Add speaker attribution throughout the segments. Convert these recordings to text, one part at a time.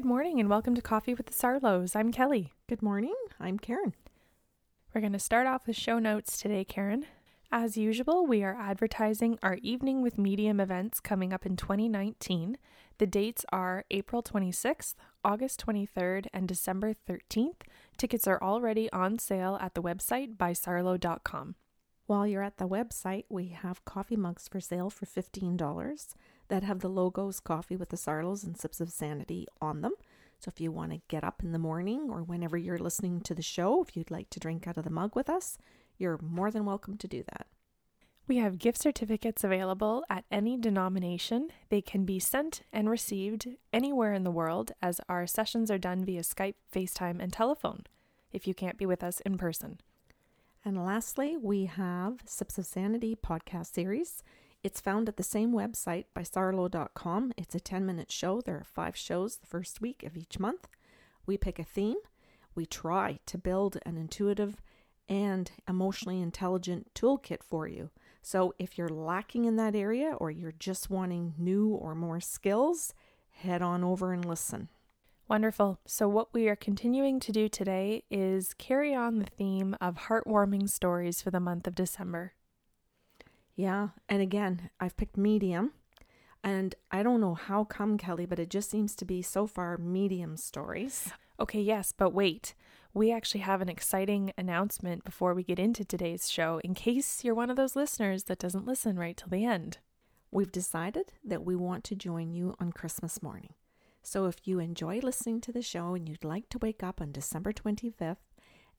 Speaker 1: Good morning and welcome to Coffee with the Sarlos. I'm Kelly.
Speaker 2: Good morning. I'm Karen.
Speaker 1: We're going to start off with show notes today, Karen. As usual, we are advertising our Evening with Medium events coming up in 2019. The dates are April 26th, August 23rd, and December 13th. Tickets are already on sale at the website bysarlo.com.
Speaker 2: While you're at the website, we have coffee mugs for sale for $15 that have the logos Coffee with the Sarlos and Sips of Sanity on them. So if you want to get up in the morning or whenever you're listening to the show, if you'd like to drink out of the mug with us, you're more than welcome to do that.
Speaker 1: We have gift certificates available at any denomination. They can be sent and received anywhere in the world as our sessions are done via Skype, FaceTime, and telephone if you can't be with us in person.
Speaker 2: And lastly, we have Sips of Sanity podcast series. It's found at the same website by sarlo.com. It's a 10 minute show. There are five shows the first week of each month. We pick a theme. We try to build an intuitive and emotionally intelligent toolkit for you. So if you're lacking in that area or you're just wanting new or more skills, head on over and listen.
Speaker 1: Wonderful. So, what we are continuing to do today is carry on the theme of heartwarming stories for the month of December.
Speaker 2: Yeah. And again, I've picked medium. And I don't know how come, Kelly, but it just seems to be so far medium stories.
Speaker 1: Okay, yes, but wait. We actually have an exciting announcement before we get into today's show in case you're one of those listeners that doesn't listen right till the end.
Speaker 2: We've decided that we want to join you on Christmas morning. So if you enjoy listening to the show and you'd like to wake up on December 25th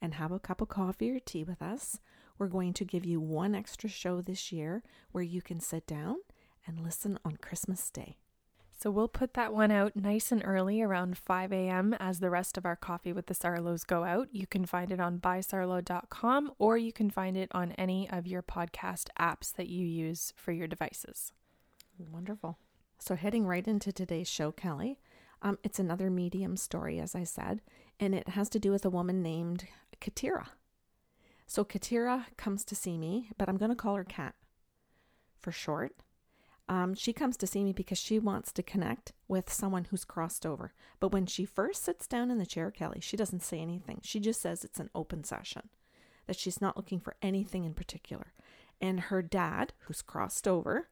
Speaker 2: and have a cup of coffee or tea with us, we're going to give you one extra show this year where you can sit down and listen on Christmas Day.
Speaker 1: So we'll put that one out nice and early around 5 a.m. as the rest of our Coffee with the Sarlos go out. You can find it on bysarlo.com or you can find it on any of your podcast apps that you use for your devices.
Speaker 2: Wonderful. So heading right into today's show, Kelly, um, it's another medium story, as I said, and it has to do with a woman named Katira. So Katira comes to see me, but I'm going to call her Kat for short. Um, she comes to see me because she wants to connect with someone who's crossed over. But when she first sits down in the chair, Kelly, she doesn't say anything. She just says it's an open session, that she's not looking for anything in particular. And her dad, who's crossed over,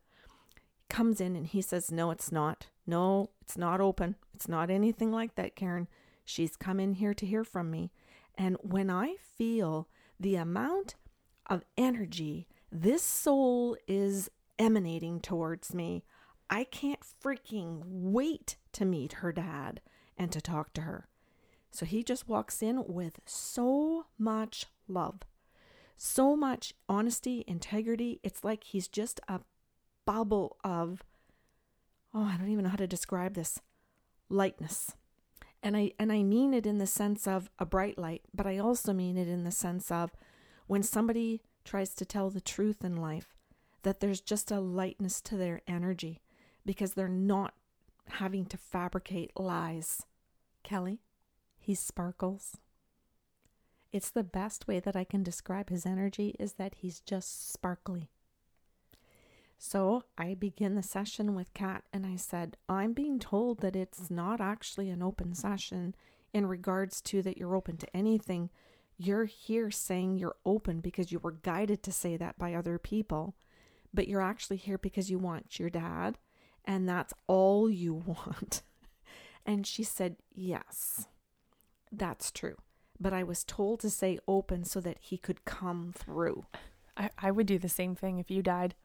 Speaker 2: comes in and he says, No, it's not. No, it's not open. It's not anything like that, Karen. She's come in here to hear from me. And when I feel the amount of energy this soul is emanating towards me, I can't freaking wait to meet her dad and to talk to her. So he just walks in with so much love, so much honesty, integrity. It's like he's just a bubble of, oh, I don't even know how to describe this lightness. And I and I mean it in the sense of a bright light, but I also mean it in the sense of when somebody tries to tell the truth in life, that there's just a lightness to their energy because they're not having to fabricate lies. Kelly, he sparkles. It's the best way that I can describe his energy is that he's just sparkly. So I begin the session with Kat and I said, I'm being told that it's not actually an open session in regards to that you're open to anything. You're here saying you're open because you were guided to say that by other people, but you're actually here because you want your dad and that's all you want. and she said, Yes, that's true. But I was told to say open so that he could come through.
Speaker 1: I, I would do the same thing if you died.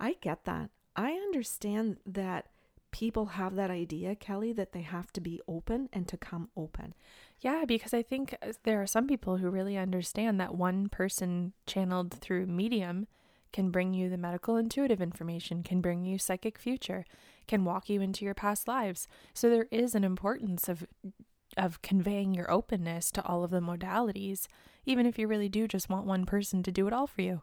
Speaker 2: I get that. I understand that people have that idea, Kelly, that they have to be open and to come open.
Speaker 1: Yeah, because I think uh, there are some people who really understand that one person channeled through medium can bring you the medical intuitive information, can bring you psychic future, can walk you into your past lives. So there is an importance of of conveying your openness to all of the modalities, even if you really do just want one person to do it all for you.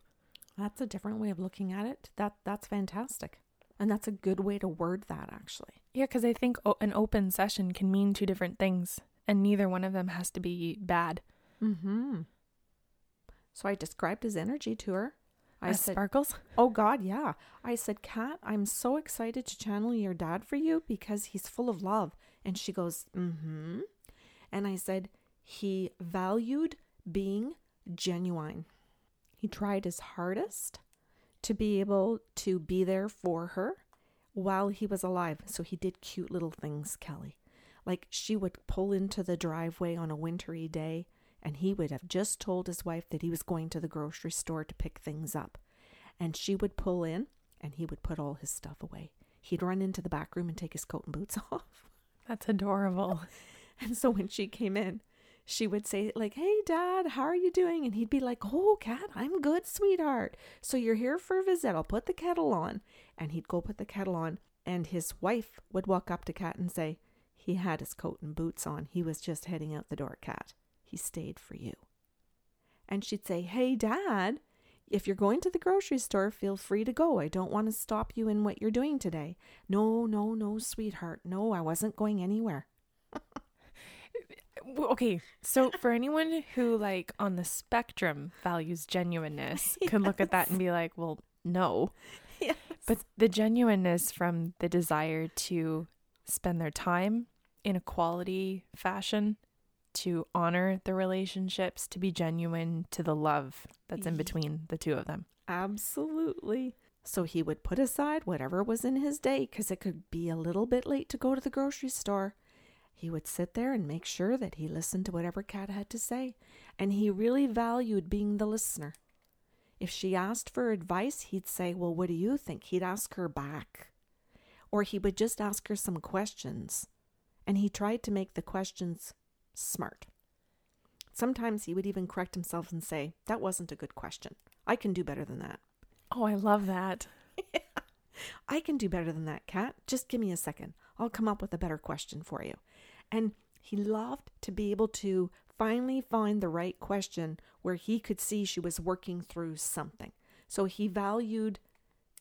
Speaker 2: That's a different way of looking at it. That that's fantastic. And that's a good way to word that actually.
Speaker 1: Yeah, cuz I think an open session can mean two different things and neither one of them has to be bad.
Speaker 2: Mhm. So I described his energy to her. I
Speaker 1: As
Speaker 2: said,
Speaker 1: sparkles.
Speaker 2: "Oh God, yeah." I said, "Kat, I'm so excited to channel your dad for you because he's full of love And she goes, Mm hmm. And I said, He valued being genuine. He tried his hardest to be able to be there for her while he was alive. So he did cute little things, Kelly. Like she would pull into the driveway on a wintry day, and he would have just told his wife that he was going to the grocery store to pick things up. And she would pull in, and he would put all his stuff away. He'd run into the back room and take his coat and boots off.
Speaker 1: That's adorable.
Speaker 2: And so when she came in, she would say like, "Hey dad, how are you doing?" and he'd be like, "Oh, Kat, I'm good, sweetheart. So you're here for a visit. I'll put the kettle on." And he'd go put the kettle on, and his wife would walk up to Kat and say, "He had his coat and boots on. He was just heading out the door, Kat. He stayed for you." And she'd say, "Hey dad, if you're going to the grocery store, feel free to go. I don't want to stop you in what you're doing today." "No, no, no, sweetheart. No, I wasn't going anywhere."
Speaker 1: Okay, so for anyone who like on the spectrum values genuineness yes. can look at that and be like, well, no. Yes. But the genuineness from the desire to spend their time in a quality fashion, to honor the relationships, to be genuine to the love that's in between the two of them.
Speaker 2: Absolutely. So he would put aside whatever was in his day because it could be a little bit late to go to the grocery store he would sit there and make sure that he listened to whatever Kat had to say, and he really valued being the listener. If she asked for advice, he'd say, Well, what do you think? He'd ask her back. Or he would just ask her some questions, and he tried to make the questions smart. Sometimes he would even correct himself and say, That wasn't a good question. I can do better than that.
Speaker 1: Oh, I love that.
Speaker 2: yeah. I can do better than that, Kat. Just give me a second. I'll come up with a better question for you. And he loved to be able to finally find the right question where he could see she was working through something. So he valued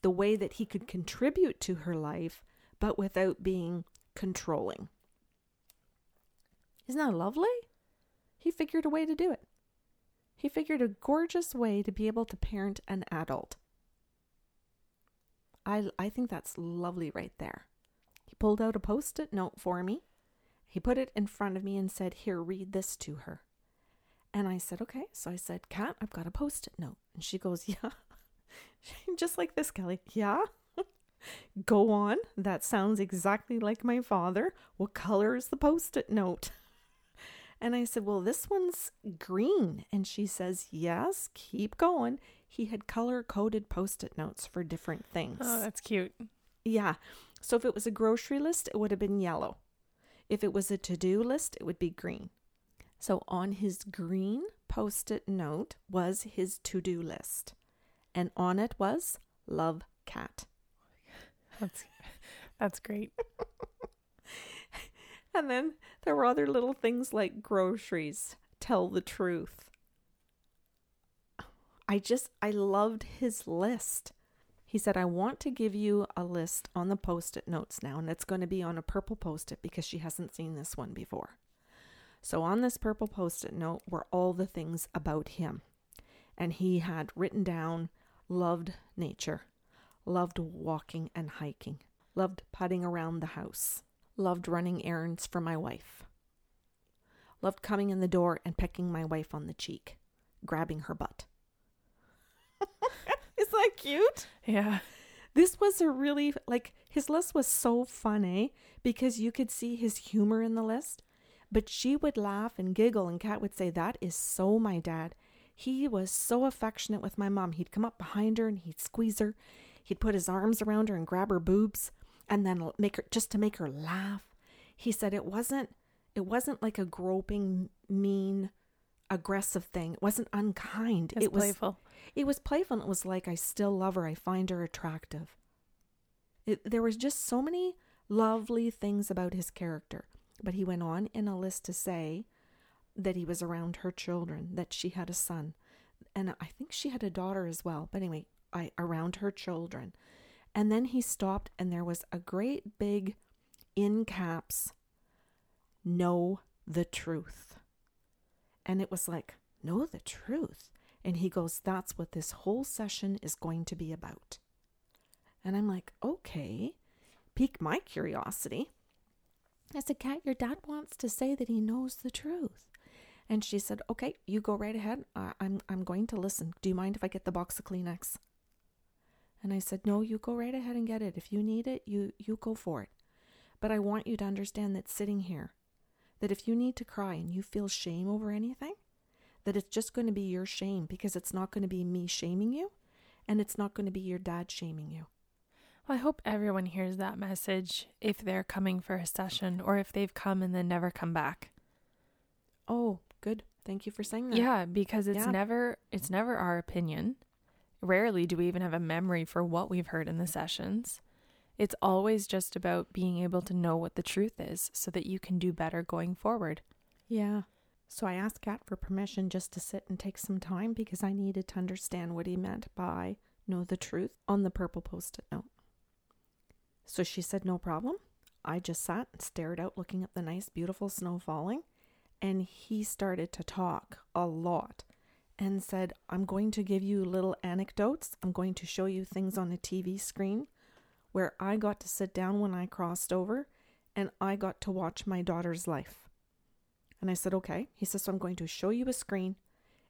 Speaker 2: the way that he could contribute to her life, but without being controlling. Isn't that lovely? He figured a way to do it. He figured a gorgeous way to be able to parent an adult. I, I think that's lovely right there. He pulled out a post it note for me he put it in front of me and said, Here, read this to her. And I said, Okay. So I said, Kat, I've got a post it note. And she goes, Yeah. Just like this, Kelly. Yeah. Go on. That sounds exactly like my father. What color is the post it note? And I said, Well, this one's green. And she says, Yes, keep going. He had color coded post it notes for different things.
Speaker 1: Oh, that's cute.
Speaker 2: Yeah. So if it was a grocery list, it would have been yellow. If it was a to do list, it would be green. So on his green post it note was his to do list, and on it was Love Kat.
Speaker 1: That's, that's great.
Speaker 2: and then there were other little things like groceries, tell the truth. I just, I loved his list. He said, I want to give you a list on the post it notes now, and it's going to be on a purple post it because she hasn't seen this one before. So, on this purple post it note were all the things about him. And he had written down loved nature, loved walking and hiking, loved putting around the house, loved running errands for my wife, loved coming in the door and pecking my wife on the cheek, grabbing her butt. That cute?
Speaker 1: Yeah.
Speaker 2: This was a really, like, his list was so funny because you could see his humor in the list. But she would laugh and giggle, and Kat would say, That is so my dad. He was so affectionate with my mom. He'd come up behind her and he'd squeeze her. He'd put his arms around her and grab her boobs and then make her just to make her laugh. He said it wasn't it wasn't like a groping, mean, aggressive thing. It wasn't unkind.
Speaker 1: It's it was playful.
Speaker 2: It was playful. and it was like I still love her. I find her attractive. It, there was just so many lovely things about his character. But he went on in a list to say that he was around her children, that she had a son, and I think she had a daughter as well. But anyway, I around her children. And then he stopped and there was a great big in caps know the truth. And it was like, know the truth. And he goes, that's what this whole session is going to be about. And I'm like, okay, pique my curiosity. I said, Kat, your dad wants to say that he knows the truth. And she said, Okay, you go right ahead. I'm, I'm going to listen. Do you mind if I get the box of Kleenex? And I said, No, you go right ahead and get it. If you need it, you, you go for it. But I want you to understand that sitting here, that if you need to cry and you feel shame over anything, that it's just going to be your shame because it's not going to be me shaming you and it's not going to be your dad shaming you.
Speaker 1: Well, I hope everyone hears that message if they're coming for a session or if they've come and then never come back.
Speaker 2: Oh, good. Thank you for saying that.
Speaker 1: Yeah, because it's
Speaker 2: Yeah.
Speaker 1: never it's never our opinion. Rarely do we even have a memory for what we've heard in the sessions. It's always just about being able to know what the truth is so that you can do better going forward.
Speaker 2: Yeah. So I asked Kat for permission just to sit and take some time because I needed to understand what he meant by know the truth on the purple post it note. So she said, no problem. I just sat and stared out, looking at the nice, beautiful snow falling. And he started to talk a lot and said, I'm going to give you little anecdotes. I'm going to show you things on a TV screen where I got to sit down when I crossed over and I got to watch my daughter's life. And I said, okay. He says, so I'm going to show you a screen.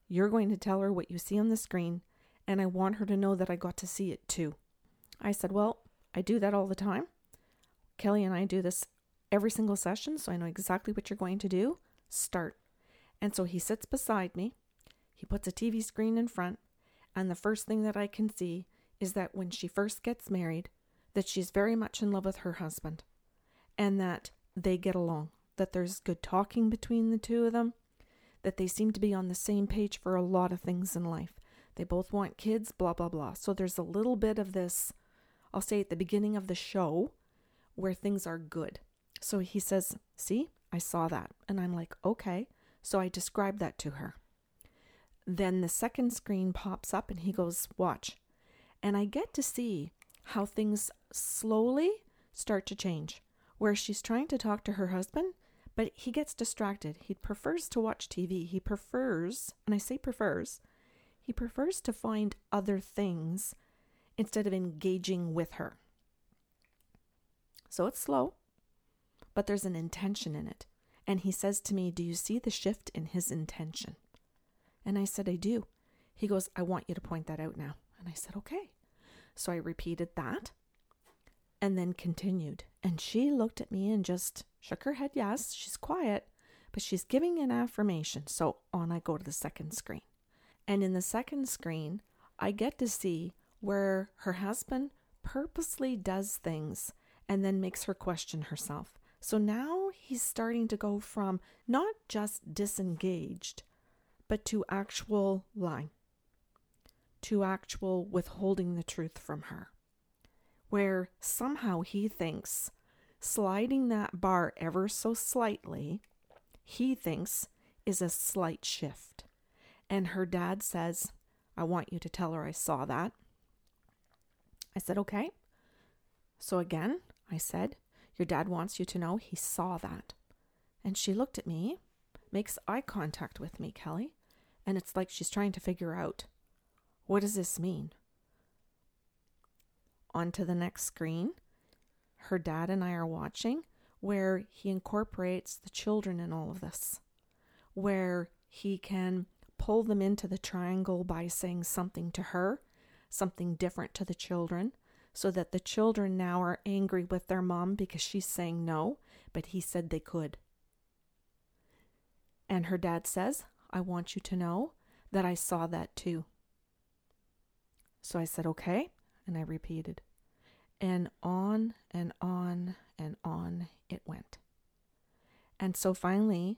Speaker 2: You're going to tell her what you see on the screen, and I want her to know that I got to see it too. I said, well, I do that all the time. Kelly and I do this every single session, so I know exactly what you're going to do. Start. And so he sits beside me. He puts a TV screen in front, and the first thing that I can see is that when she first gets married, that she's very much in love with her husband and that they get along, that there's good talking between the two of them, that they seem to be on the same page for a lot of things in life. They both want kids, blah, blah, blah. So there's a little bit of this, I'll say at the beginning of the show, where things are good. So he says, See, I saw that. And I'm like, Okay. So I describe that to her. Then the second screen pops up and he goes, Watch. And I get to see how things slowly start to change, where she's trying to talk to her husband, but he gets distracted. He prefers to watch TV. He prefers, and I say prefers, he prefers to find other things instead of engaging with her. So it's slow, but there's an intention in it. And he says to me, Do you see the shift in his intention? And I said, I do. He goes, I want you to point that out now. And I said, Okay. So I repeated that and then continued. And she looked at me and just shook her head. Yes, she's quiet, but she's giving an affirmation. So on I go to the second screen. And in the second screen, I get to see where her husband purposely does things and then makes her question herself. So now he's starting to go from not just disengaged, but to actual lying, to actual withholding the truth from her, where somehow he thinks sliding that bar ever so slightly, he thinks is a slight shift. And her dad says, I want you to tell her I saw that. I said, okay. So again, I said, Your dad wants you to know he saw that. And she looked at me, makes eye contact with me, Kelly, and it's like she's trying to figure out what does this mean? On to the next screen, her dad and I are watching where he incorporates the children in all of this, where he can pull them into the triangle by saying something to her, something different to the children, so that the children now are angry with their mom because she's saying no, but he said they could. And her dad says, I want you to know that I saw that too. So I said, okay. And I repeated. And on and on and on it went. And so finally,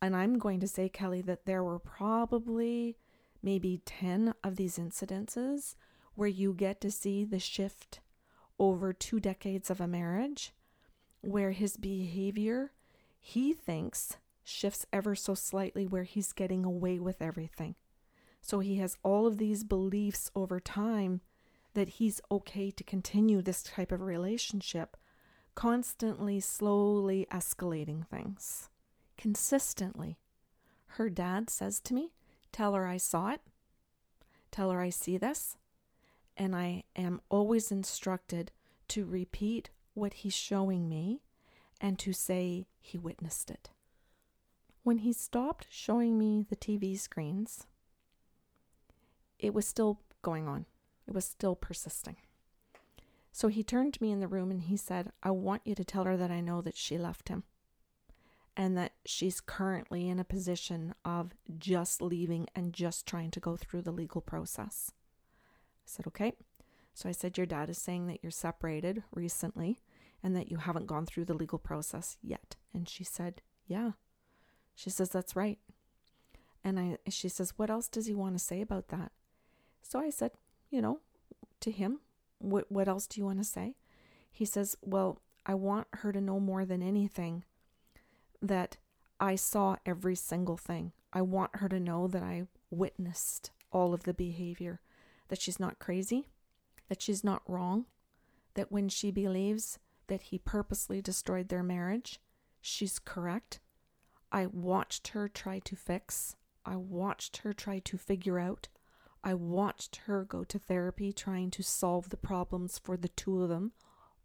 Speaker 2: and I'm going to say, Kelly, that there were probably maybe 10 of these incidences where you get to see the shift over two decades of a marriage, where his behavior, he thinks, shifts ever so slightly, where he's getting away with everything. So he has all of these beliefs over time that he's okay to continue this type of relationship, constantly, slowly escalating things, consistently. Her dad says to me, Tell her I saw it. Tell her I see this. And I am always instructed to repeat what he's showing me and to say he witnessed it. When he stopped showing me the TV screens, it was still going on. It was still persisting. So he turned to me in the room and he said, I want you to tell her that I know that she left him and that she's currently in a position of just leaving and just trying to go through the legal process. I said, Okay. So I said, Your dad is saying that you're separated recently and that you haven't gone through the legal process yet. And she said, Yeah. She says, That's right. And I she says, What else does he want to say about that? So I said, You know, to him, what what else do you want to say? He says, Well, I want her to know more than anything that I saw every single thing. I want her to know that I witnessed all of the behavior, that she's not crazy, that she's not wrong, that when she believes that he purposely destroyed their marriage, she's correct. I watched her try to fix, I watched her try to figure out. I watched her go to therapy trying to solve the problems for the two of them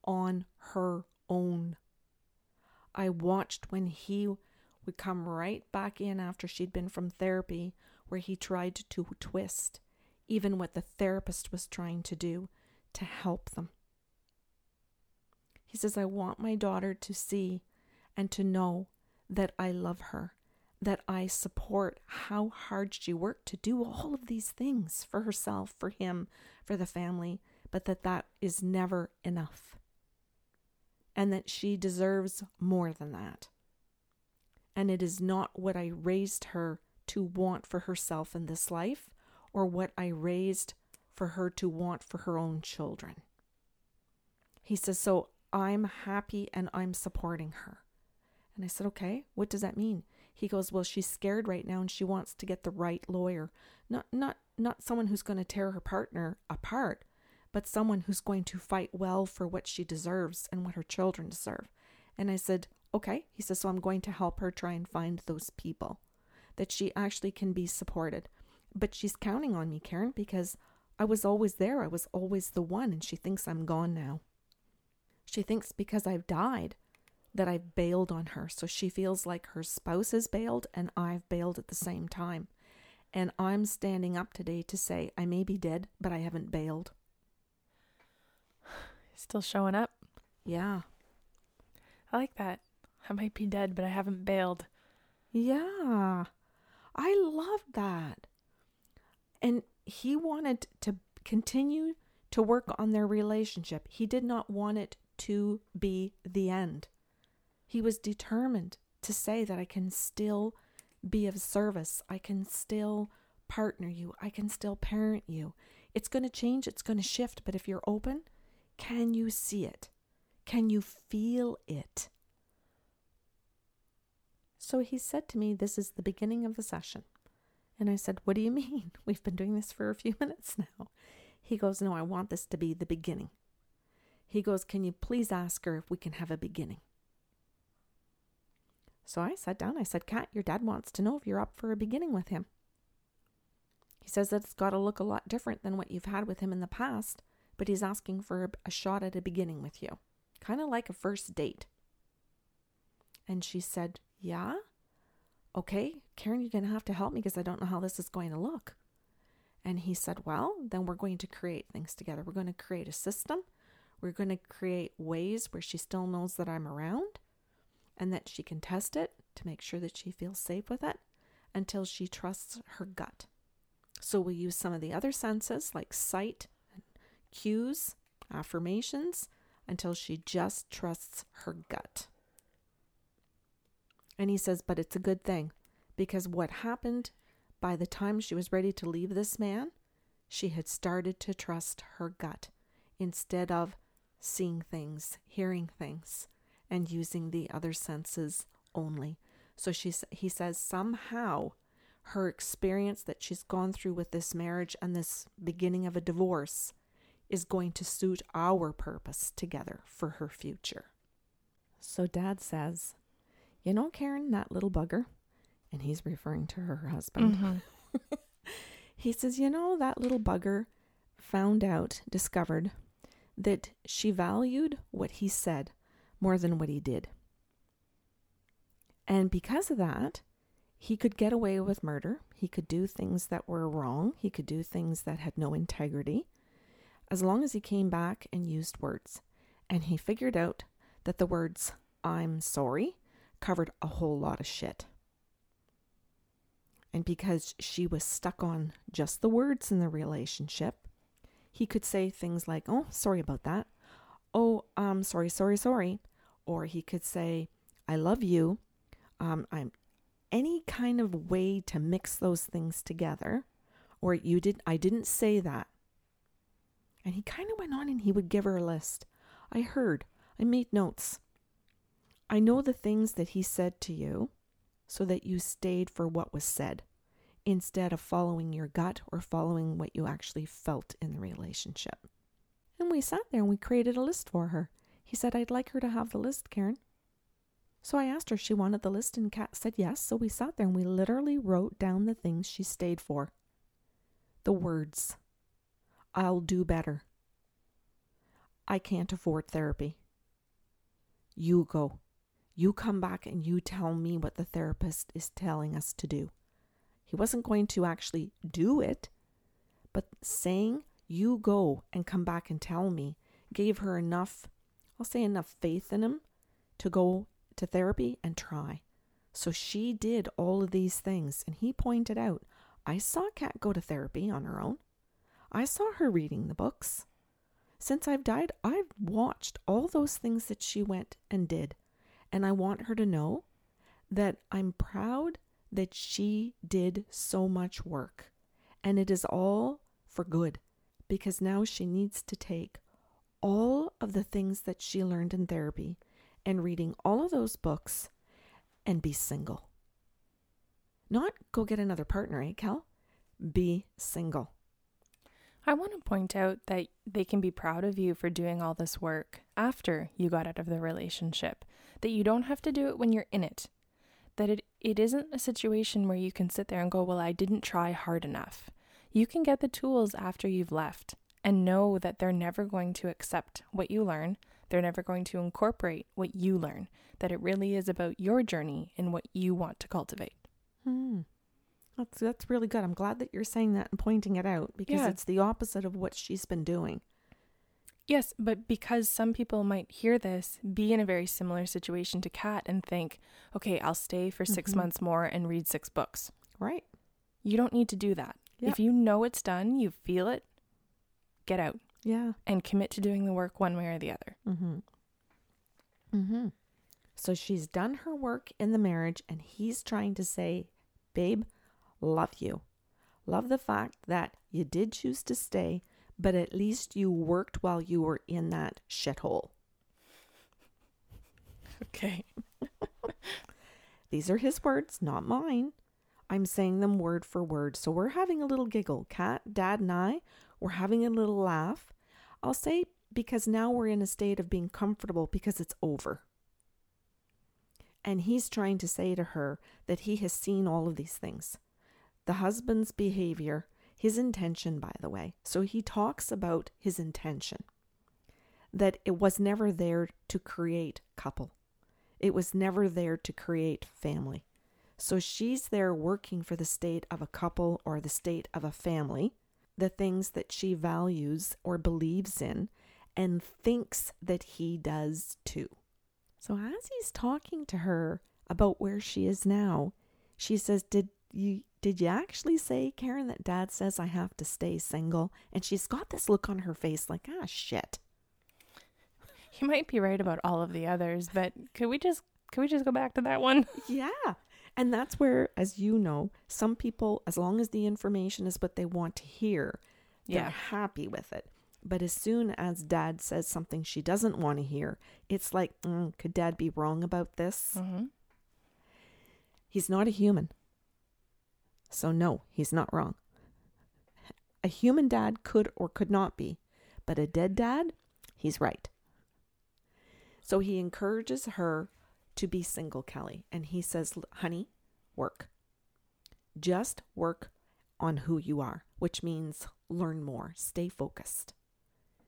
Speaker 2: on her own. I watched when he would come right back in after she'd been from therapy, where he tried to twist even what the therapist was trying to do to help them. He says, I want my daughter to see and to know that I love her, that I support how hard she worked to do all of these things for herself, for him, for the family, but that that is never enough and that she deserves more than that. And it is not what I raised her to want for herself in this life or what I raised for her to want for her own children. He says, So I'm happy and I'm supporting her. And I said, Okay, what does that mean? He goes, Well, she's scared right now and she wants to get the right lawyer. Not not not someone who's going to tear her partner apart, but someone who's going to fight well for what she deserves and what her children deserve. And I said, Okay. He says, So I'm going to help her try and find those people that she actually can be supported. But she's counting on me, Karen, because I was always there. I was always the one, and she thinks I'm gone now. She thinks because I've died that I've bailed on her. So she feels like her spouse has bailed and I've bailed at the same time. And I'm standing up today to say, I may be dead, but I haven't bailed.
Speaker 1: Still showing up.
Speaker 2: Yeah.
Speaker 1: I like that. I might be dead, but I haven't bailed.
Speaker 2: Yeah. I love that. And he wanted to continue to work on their relationship. He did not want it to be the end. He was determined to say that I can still be of service. I can still partner you. I can still parent you. It's going to change, it's going to shift, but if you're open, can you see it? Can you feel it? So he said to me, This is the beginning of the session. And I said, What do you mean? We've been doing this for a few minutes now. He goes, No, I want this to be the beginning. He goes, Can you please ask her if we can have a beginning? So I sat down. I said, Kat, your dad wants to know if you're up for a beginning with him. He says that it's got to look a lot different than what you've had with him in the past but he's asking for a shot at a beginning with you, kind of like a first date. And she said, Yeah? Okay, Karen, you're going to have to help me because I don't know how this is going to look. And he said, Well, then we're going to create things together. We're going to create a system. We're going to create ways where she still knows that I'm around and that she can test it to make sure that she feels safe with it until she trusts her gut. So we'll use some of the other senses like sight, cues, affirmations, until she just trusts her gut. And he says, but it's a good thing because what happened by the time she was ready to leave this man, she had started to trust her gut instead of seeing things, hearing things, and using the other senses only. So she, he says, somehow her experience that she's gone through with this marriage and this beginning of a divorce is going to suit our purpose together for her future. So dad says, You know, Karen, that little bugger, and he's referring to her husband. Mm-hmm. he says, You know, that little bugger found out, discovered that she valued what he said more than what he did. And because of that, he could get away with murder. He could do things that were wrong. He could do things that had no integrity, as long as he came back and used words. And he figured out that the words, I'm sorry, covered a whole lot of shit. And because she was stuck on just the words in the relationship, he could say things like, Oh, sorry about that. Oh, um, sorry, sorry, sorry. Or he could say, I love you. Um, I'm any kind of way to mix those things together. Or you did I didn't say that. And he kind of went on and he would give her a list. I heard. I made notes. I know the things that he said to you so that you stayed for what was said instead of following your gut or following what you actually felt in the relationship. And we sat there and we created a list for her. He said, I'd like her to have the list, Karen. So I asked her if she wanted the list, and Kat said yes. So we sat there and we literally wrote down the things she stayed for. The words I'll do better. I can't afford therapy. You go. You come back and you tell me what the therapist is telling us to do. He wasn't going to actually do it, but saying, You go and come back and tell me, gave her enough, I'll say enough faith in him to go to therapy and try. So she did all of these things, and he pointed out, I saw Kat go to therapy on her own. I saw her reading the books. Since I've died, I've watched all those things that she went and did. And I want her to know that I'm proud that she did so much work. And it is all for good because now she needs to take all of the things that she learned in therapy and reading all of those books and be single. Not go get another partner, eh, Cal? Be single.
Speaker 1: I want to point out that they can be proud of you for doing all this work after you got out of the relationship, that you don't have to do it when you're in it, that it, it isn't a situation where you can sit there and go, Well, I didn't try hard enough. You can get the tools after you've left and know that they're never going to accept what you learn. They're never going to incorporate what you learn, that it really is about your journey and what you want to cultivate.
Speaker 2: Hmm. That's that's really good. I'm glad that you're saying that and pointing it out because
Speaker 1: Yeah.
Speaker 2: it's the opposite of what she's been doing.
Speaker 1: Yes, but because some people might hear this, be in a very similar situation to Kat and think, okay, I'll stay for 6
Speaker 2: Mhm.
Speaker 1: months more and read six books.
Speaker 2: Right.
Speaker 1: You don't need to do that.
Speaker 2: Yep.
Speaker 1: If you know it's done, you feel it, get out
Speaker 2: Yeah.
Speaker 1: and commit to doing the work one way or the other.
Speaker 2: Mm-hmm. Mm-hmm. So she's done her work in the marriage, and he's trying to say, Babe, love you. Love the fact that you did choose to stay, but at least you worked while you were in that shithole.
Speaker 1: Okay.
Speaker 2: These are his words, not mine. I'm saying them word for word. So we're having a little giggle. Kat, Dad, and I, we're having a little laugh. I'll say because now we're in a state of being comfortable because it's over. And he's trying to say to her that he has seen all of these things. The husband's behavior, his intention, by the way. So he talks about his intention that it was never there to create couple. It was never there to create family. So she's there working for the state of a couple or the state of a family, the things that she values or believes in, and thinks that he does too. So as he's talking to her about where she is now, she says, "Did you did you actually say, Karen, that dad says I have to stay single?" And she's got this look on her face like, "Ah, shit."
Speaker 1: You might be right about all of the others, but could we just could we just go back to that one?
Speaker 2: Yeah. And that's where, as you know, some people, as long as the information is what they want to hear, they're
Speaker 1: Yeah.
Speaker 2: happy with it. But as soon as dad says something she doesn't want to hear, it's like, mm, could dad be wrong about this?
Speaker 1: Mm-hmm.
Speaker 2: He's not a human. So, no, he's not wrong. A human dad could or could not be, but a dead dad, he's right. So he encourages her to be single, Kelly, and he says, honey, work. Just work on who you are, which means learn more, stay focused.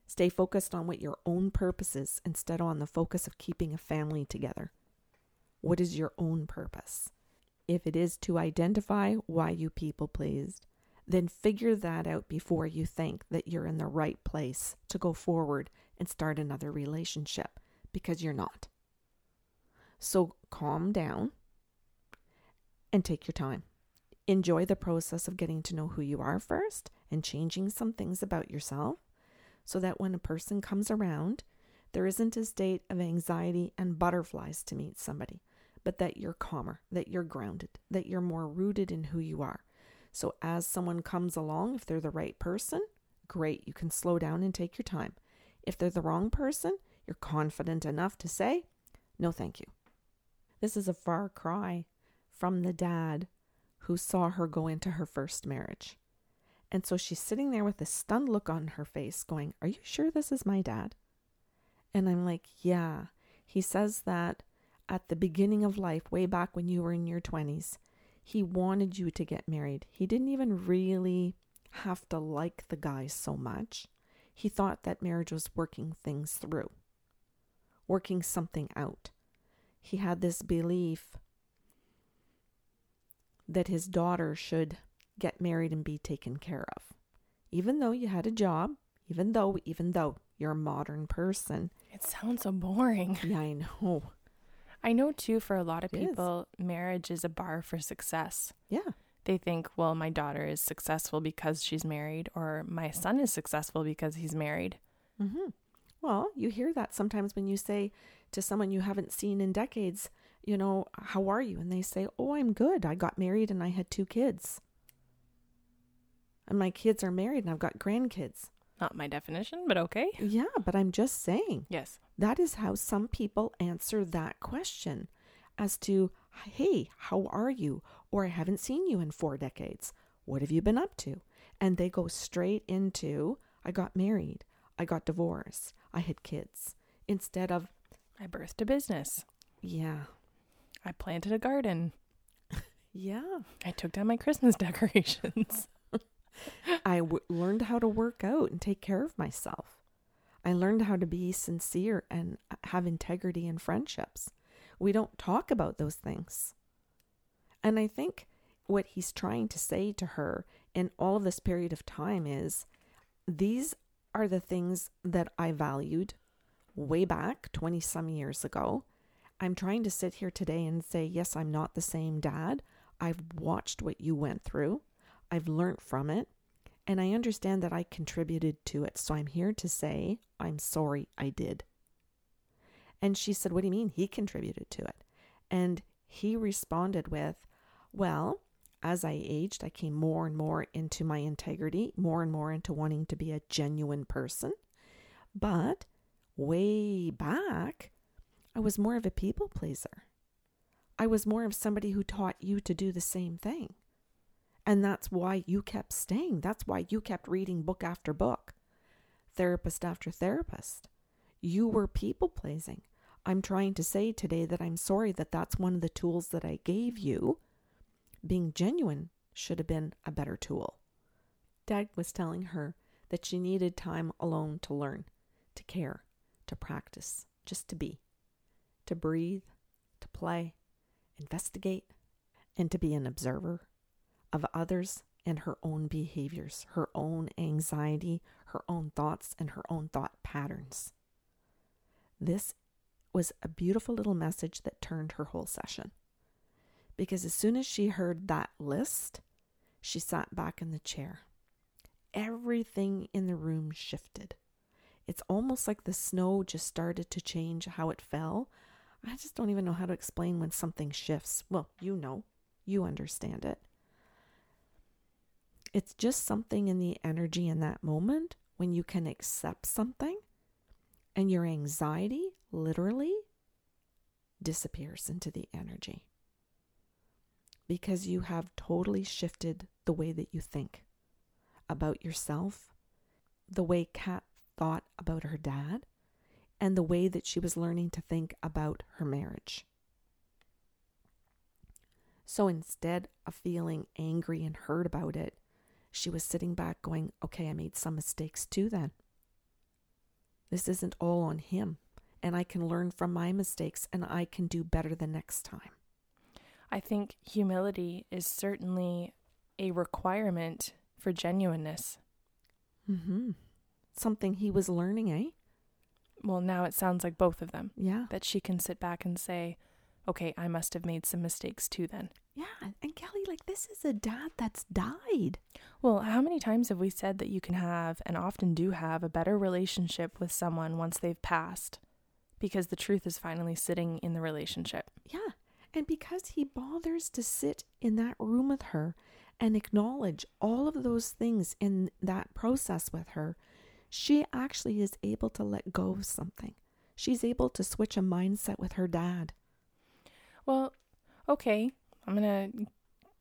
Speaker 2: Stay focused on what your own purpose is instead of on the focus of keeping a family together. What is your own purpose? If it is to identify why you people pleased, then figure that out before you think that you're in the right place to go forward and start another relationship because you're not. So calm down and take your time. Enjoy the process of getting to know who you are first and changing some things about yourself so that when a person comes around, there isn't a state of anxiety and butterflies to meet somebody, but that you're calmer, that you're grounded, that you're more rooted in who you are. So as someone comes along, if they're the right person, great, you can slow down and take your time. If they're the wrong person, you're confident enough to say, no, thank you. This is a far cry from the dad who saw her go into her first marriage. And so she's sitting there with a stunned look on her face, going, Are you sure this is my dad? And I'm like, Yeah. He says that at the beginning of life, way back when you were in your 20s, he wanted you to get married. He didn't even really have to like the guy so much. He thought that marriage was working things through, working something out. He had this belief that his daughter should get married and be taken care of. Even though you had a job, even though, even though you're a modern person.
Speaker 1: It sounds so boring.
Speaker 2: Yeah, I know.
Speaker 1: I know too, for a lot of
Speaker 2: It is.
Speaker 1: people, marriage is a bar for success.
Speaker 2: Yeah.
Speaker 1: They think, well, my daughter is successful because she's married, or my son is successful because he's married.
Speaker 2: Mm-hmm. Well, you hear that sometimes when you say to someone you haven't seen in decades, you know, how are you? And they say, oh, I'm good. I got married and I had two kids. And my kids are married and I've got grandkids.
Speaker 1: Not my definition, but okay.
Speaker 2: Yeah, but I'm just saying
Speaker 1: Yes.
Speaker 2: that is how some people answer that question as to, hey, how are you? Or I haven't seen you in four decades. What have you been up to? And they go straight into, I got married, I got divorced, I had kids. Instead of,
Speaker 1: I birthed a business.
Speaker 2: yeah,
Speaker 1: I planted a garden.
Speaker 2: yeah.
Speaker 1: I took down my Christmas decorations.
Speaker 2: I w- learned how to work out and take care of myself. I learned how to be sincere and have integrity in friendships. We don't talk about those things. And I think what he's trying to say to her in all of this period of time is these are the things that I valued way back 20 some years ago. I'm trying to sit here today and say, yes, I'm not the same dad. I've watched what you went through. I've learned from it. And I understand that I contributed to it. So I'm here to say, I'm sorry I did. And she said, What do you mean he contributed to it? And he responded with, Well, as I aged, I came more and more into my integrity, more and more into wanting to be a genuine person. But way back, I was more of a people pleaser. I was more of somebody who taught you to do the same thing. And that's why you kept staying. That's why you kept reading book after book, therapist after therapist. You were people pleasing. I'm trying to say today that I'm sorry that that's one of the tools that I gave you. Being genuine should have been a better tool. Dad was telling her that she needed time alone to learn, to care, to practice, just to be, to breathe, to play, investigate, and to be an observer of others and her own behaviors, her own anxiety, her own thoughts, and her own thought patterns. This was a beautiful little message that turned her whole session. Because as soon as she heard that list, she sat back in the chair. Everything in the room shifted. It's almost like the snow just started to change how it fell. I just don't even know how to explain when something shifts. Well, you know, you understand it. It's just something in the energy in that moment when you can accept something and your anxiety literally disappears into the energy because you have totally shifted the way that you think about yourself, the way Kat thought about her dad, and the way that she was learning to think about her marriage. So instead of feeling angry and hurt about it, she was sitting back going, okay, I made some mistakes too then. This isn't all on him. and I can learn from my mistakes and I can do better the next time.
Speaker 1: I think humility is certainly a requirement for genuineness.
Speaker 2: Mm-hmm. Something he was learning, eh?
Speaker 1: Well, now it sounds like both of them.
Speaker 2: Yeah.
Speaker 1: That she can sit back and say, okay, I must have made some mistakes too then.
Speaker 2: Yeah. And Kelly, like, this is a dad that's died.
Speaker 1: Well, how many times have we said that you can have, and often do have, a better relationship with someone once they've passed? Because the truth is finally sitting in the relationship.
Speaker 2: Yeah. And because he bothers to sit in that room with her and acknowledge all of those things in that process with her, she actually is able to let go of something. She's able to switch a mindset with her dad.
Speaker 1: Well, okay, I'm going to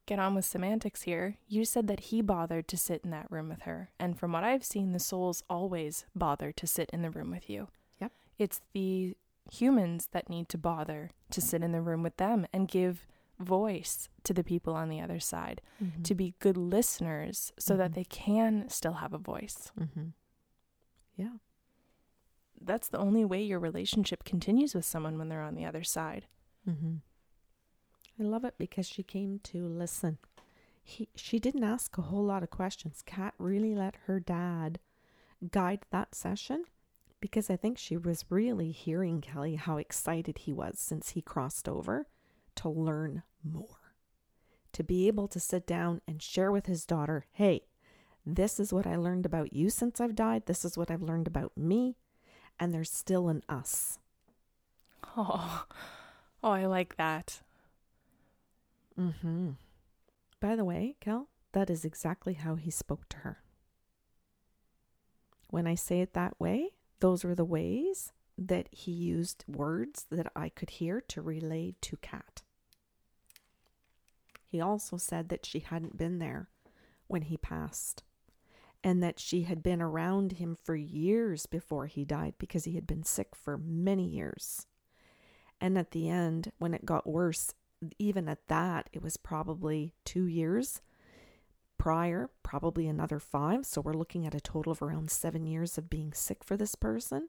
Speaker 1: get on with semantics here. You said that he bothered to sit in that room with her. And from what I've seen, the souls always bother to sit in the room with you.
Speaker 2: Yep.
Speaker 1: It's the humans that need to bother to sit in the room with them and give voice to the people on the other side,
Speaker 2: mm-hmm.
Speaker 1: to be good listeners so
Speaker 2: mm-hmm.
Speaker 1: that they can still have a voice.
Speaker 2: Mm-hmm. Yeah.
Speaker 1: That's the only way your relationship continues with someone when they're on the other side.
Speaker 2: Mm-hmm. I love it because she came to listen. He, she didn't ask a whole lot of questions. Kat really let her dad guide that session because I think she was really hearing Kelly how excited he was since he crossed over to learn more. To be able to sit down and share with his daughter, hey, this is what I learned about you since I've died. This is what I've learned about me. And there's still an us.
Speaker 1: Oh, oh I like that.
Speaker 2: Mm-hmm. By the way, Kel, that is exactly how he spoke to her. When I say it that way, those were the ways that he used words that I could hear to relay to Kat. He also said that she hadn't been there when he passed and that she had been around him for years before he died because he had been sick for many years. And at the end, when it got worse, even at that, it was probably two years prior, probably another five. So we're looking at a total of around seven years of being sick for this person.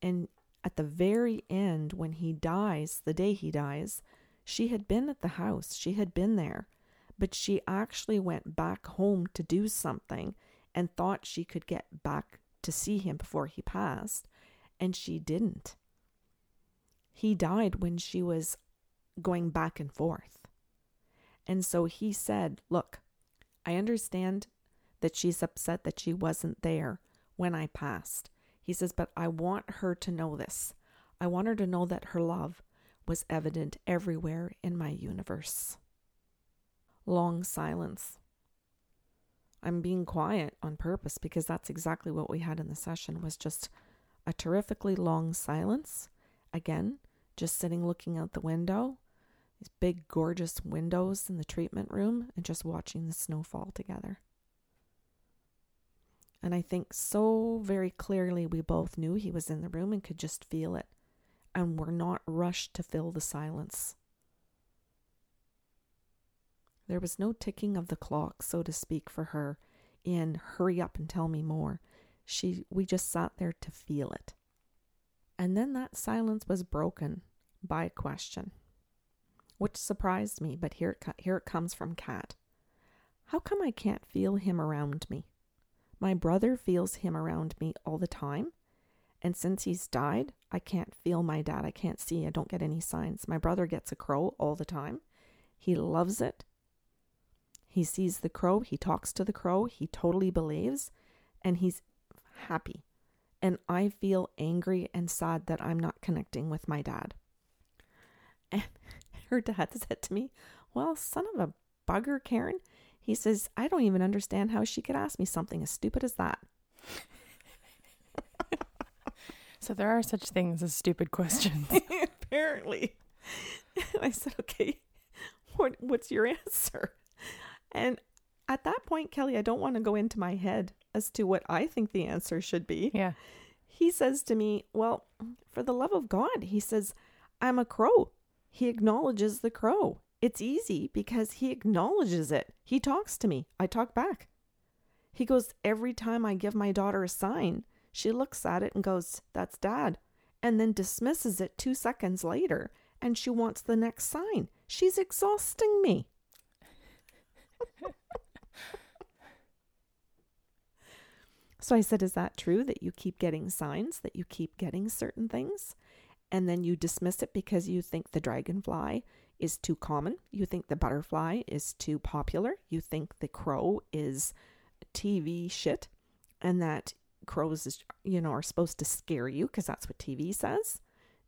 Speaker 2: And at the very end, when he dies, the day he dies, she had been at the house, she had been there, but she actually went back home to do something and thought she could get back to see him before he passed, and she didn't. He died when she was going back and forth. And so he said, Look, I understand that she's upset that she wasn't there when I passed. He says, But I want her to know this. I want her to know that her love was evident everywhere in my universe. Long silence. I'm being quiet on purpose because that's exactly what we had in the session was just a terrifically long silence. Again, just sitting looking out the window, these big gorgeous windows in the treatment room and just watching the snow fall together. And I think so very clearly we both knew he was in the room and could just feel it. And were not rushed to fill the silence. There was no ticking of the clock, so to speak, for her in hurry up and tell me more. She we just sat there to feel it. And then that silence was broken by a question, which surprised me, but here it, here it comes from Kat. How come I can't feel him around me? My brother feels him around me all the time. And since he's died, I can't feel my dad. I can't see. I don't get any signs. My brother gets a crow all the time. He loves it. He sees the crow, he talks to the crow, he totally believes, and he's happy. And I feel angry and sad that I'm not connecting with my dad. And her dad said to me, Well, son of a bugger, Karen. He says, I don't even understand how she could ask me something as stupid as that.
Speaker 1: so there are such things as stupid questions.
Speaker 2: Apparently. I said, Okay, what, what's your answer? And at that point, Kelly, I don't want to go into my head as to what I think the answer should be.
Speaker 1: Yeah.
Speaker 2: He says to me, Well, for the love of God, he says, I'm a crow. He acknowledges the crow. It's easy because he acknowledges it. He talks to me. I talk back. He goes, Every time I give my daughter a sign, she looks at it and goes, That's dad. and then dismisses it two seconds later and she wants the next sign. She's exhausting me. so I said, Is that true that you keep getting signs, that you keep getting certain things, and then you dismiss it because you think the dragonfly is too common? You think the butterfly is too popular? You think the crow is TV shit, and that crows is, you know, are supposed to scare you because that's what TV says?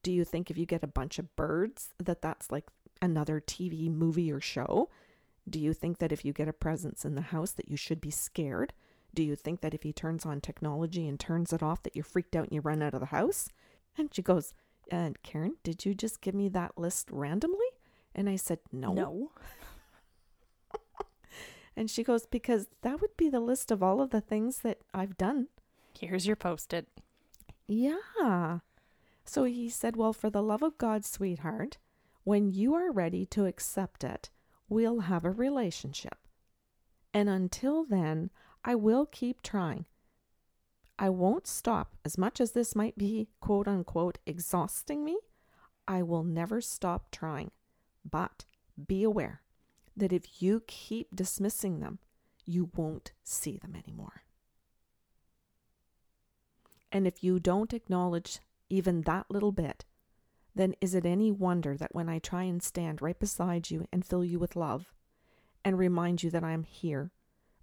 Speaker 2: Do you think if you get a bunch of birds that that's like another TV movie or show? Do you think that if you get a presence in the house that you should be scared? Do you think that if he turns on technology and turns it off that you're freaked out and you run out of the house? And she goes, and Karen, did you just give me that list randomly? And I said, No.
Speaker 1: No.
Speaker 2: and she goes, Because that would be the list of all of the things that I've done.
Speaker 1: Here's your post it.
Speaker 2: Yeah. So he said, Well, for the love of God, sweetheart, when you are ready to accept it, we'll have a relationship. And until then, I will keep trying. I won't stop. As much as this might be, quote unquote, exhausting me, I will never stop trying. But be aware that if you keep dismissing them, you won't see them anymore. And if you don't acknowledge even that little bit, then is it any wonder that when I try and stand right beside you and fill you with love and remind you that I am here,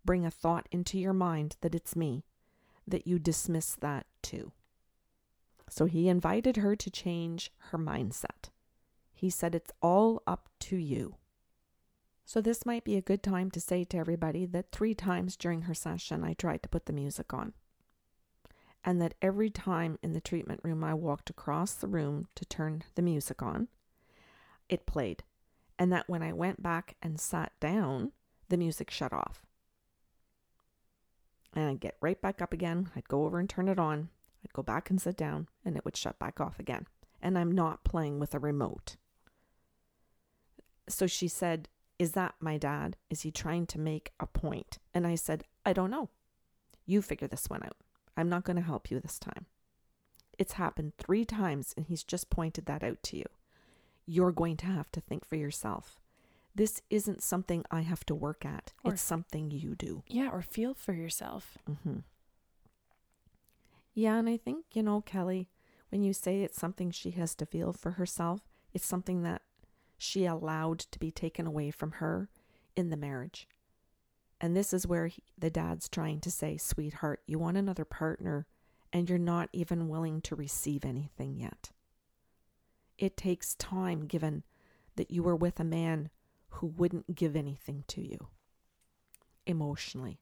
Speaker 2: bring a thought into your mind that it's me, that you dismiss that too? So he invited her to change her mindset. He said, It's all up to you. So, this might be a good time to say to everybody that three times during her session I tried to put the music on. And that every time in the treatment room I walked across the room to turn the music on, it played. And that when I went back and sat down, the music shut off. And I'd get right back up again. I'd go over and turn it on. I'd go back and sit down, and it would shut back off again. And I'm not playing with a remote. So she said, Is that my dad? Is he trying to make a point? And I said, I don't know. You figure this one out. I'm not going to help you this time. It's happened three times, and he's just pointed that out to you. You're going to have to think for yourself. This isn't something I have to work at,
Speaker 1: Or-
Speaker 2: it's something you do.
Speaker 1: Yeah, or feel for yourself.
Speaker 2: Mm-hmm. Yeah, and I think, you know, Kelly, when you say it's something she has to feel for herself, it's something that she allowed to be taken away from her in the marriage. And this is where he, the dad's trying to say, sweetheart, you want another partner, and you're not even willing to receive anything yet. It takes time, given that you were with a man who wouldn't give anything to you emotionally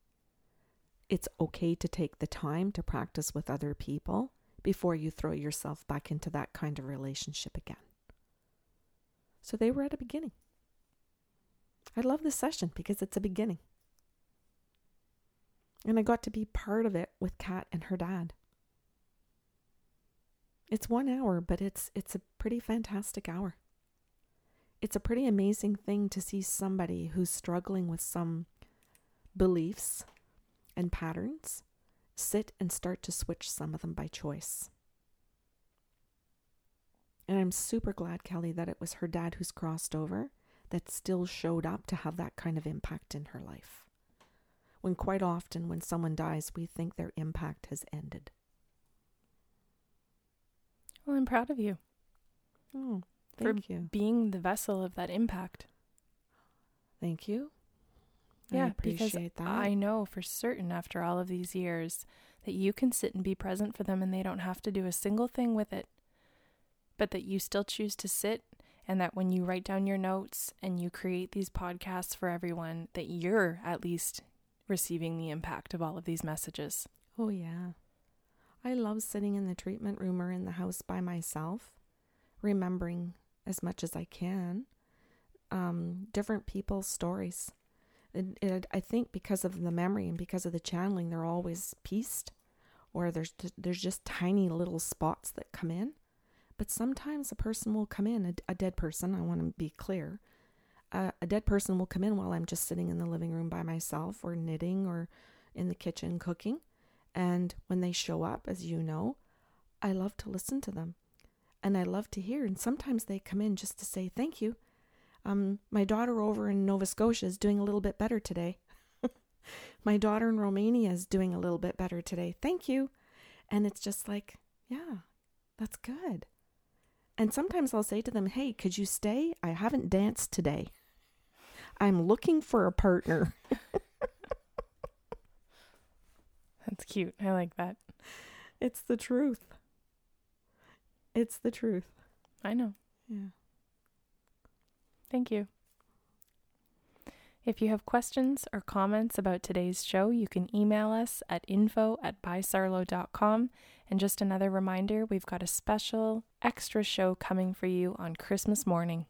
Speaker 2: it's okay to take the time to practice with other people before you throw yourself back into that kind of relationship again. So they were at a beginning. I love this session because it's a beginning. And I got to be part of it with Kat and her dad. It's one hour, but it's it's a pretty fantastic hour. It's a pretty amazing thing to see somebody who's struggling with some beliefs and patterns, sit and start to switch some of them by choice. And I'm super glad, Kelly, that it was her dad who's crossed over that still showed up to have that kind of impact in her life. When quite often, when someone dies, we think their impact has ended.
Speaker 1: Well, I'm proud of you
Speaker 2: Oh,
Speaker 1: For
Speaker 2: you.
Speaker 1: being the vessel of that impact.
Speaker 2: Thank you. I
Speaker 1: Yeah, because
Speaker 2: that.
Speaker 1: I know for certain after all of these years that you can sit and be present for them and they don't have to do a single thing with it. But that you still choose to sit and that when you write down your notes and you create these podcasts for everyone, that you're at least receiving the impact of all of these messages.
Speaker 2: Oh, yeah. I love sitting in the treatment room or in the house by myself, remembering as much as I can um, different people's stories. I think because of the memory and because of the channeling, they're always pieced, or there's there's just tiny little spots that come in. But sometimes a person will come in, a, a dead person. I want to be clear. Uh, a dead person will come in while I'm just sitting in the living room by myself, or knitting, or in the kitchen cooking. And when they show up, as you know, I love to listen to them and I love to hear. And sometimes they come in just to say thank you. Um, my daughter over in Nova Scotia is doing a little bit better today. my daughter in Romania is doing a little bit better today. Thank you. And it's just like, yeah, that's good. And sometimes I'll say to them, hey, could you stay? I haven't danced today. I'm looking for a partner.
Speaker 1: That's cute. I like that.
Speaker 2: It's the truth. It's the truth.
Speaker 1: I know.
Speaker 2: Yeah.
Speaker 1: Thank you. If you have questions or comments about today's show, you can email us at info at bysarlo.com. And just another reminder we've got a special extra show coming for you on Christmas morning.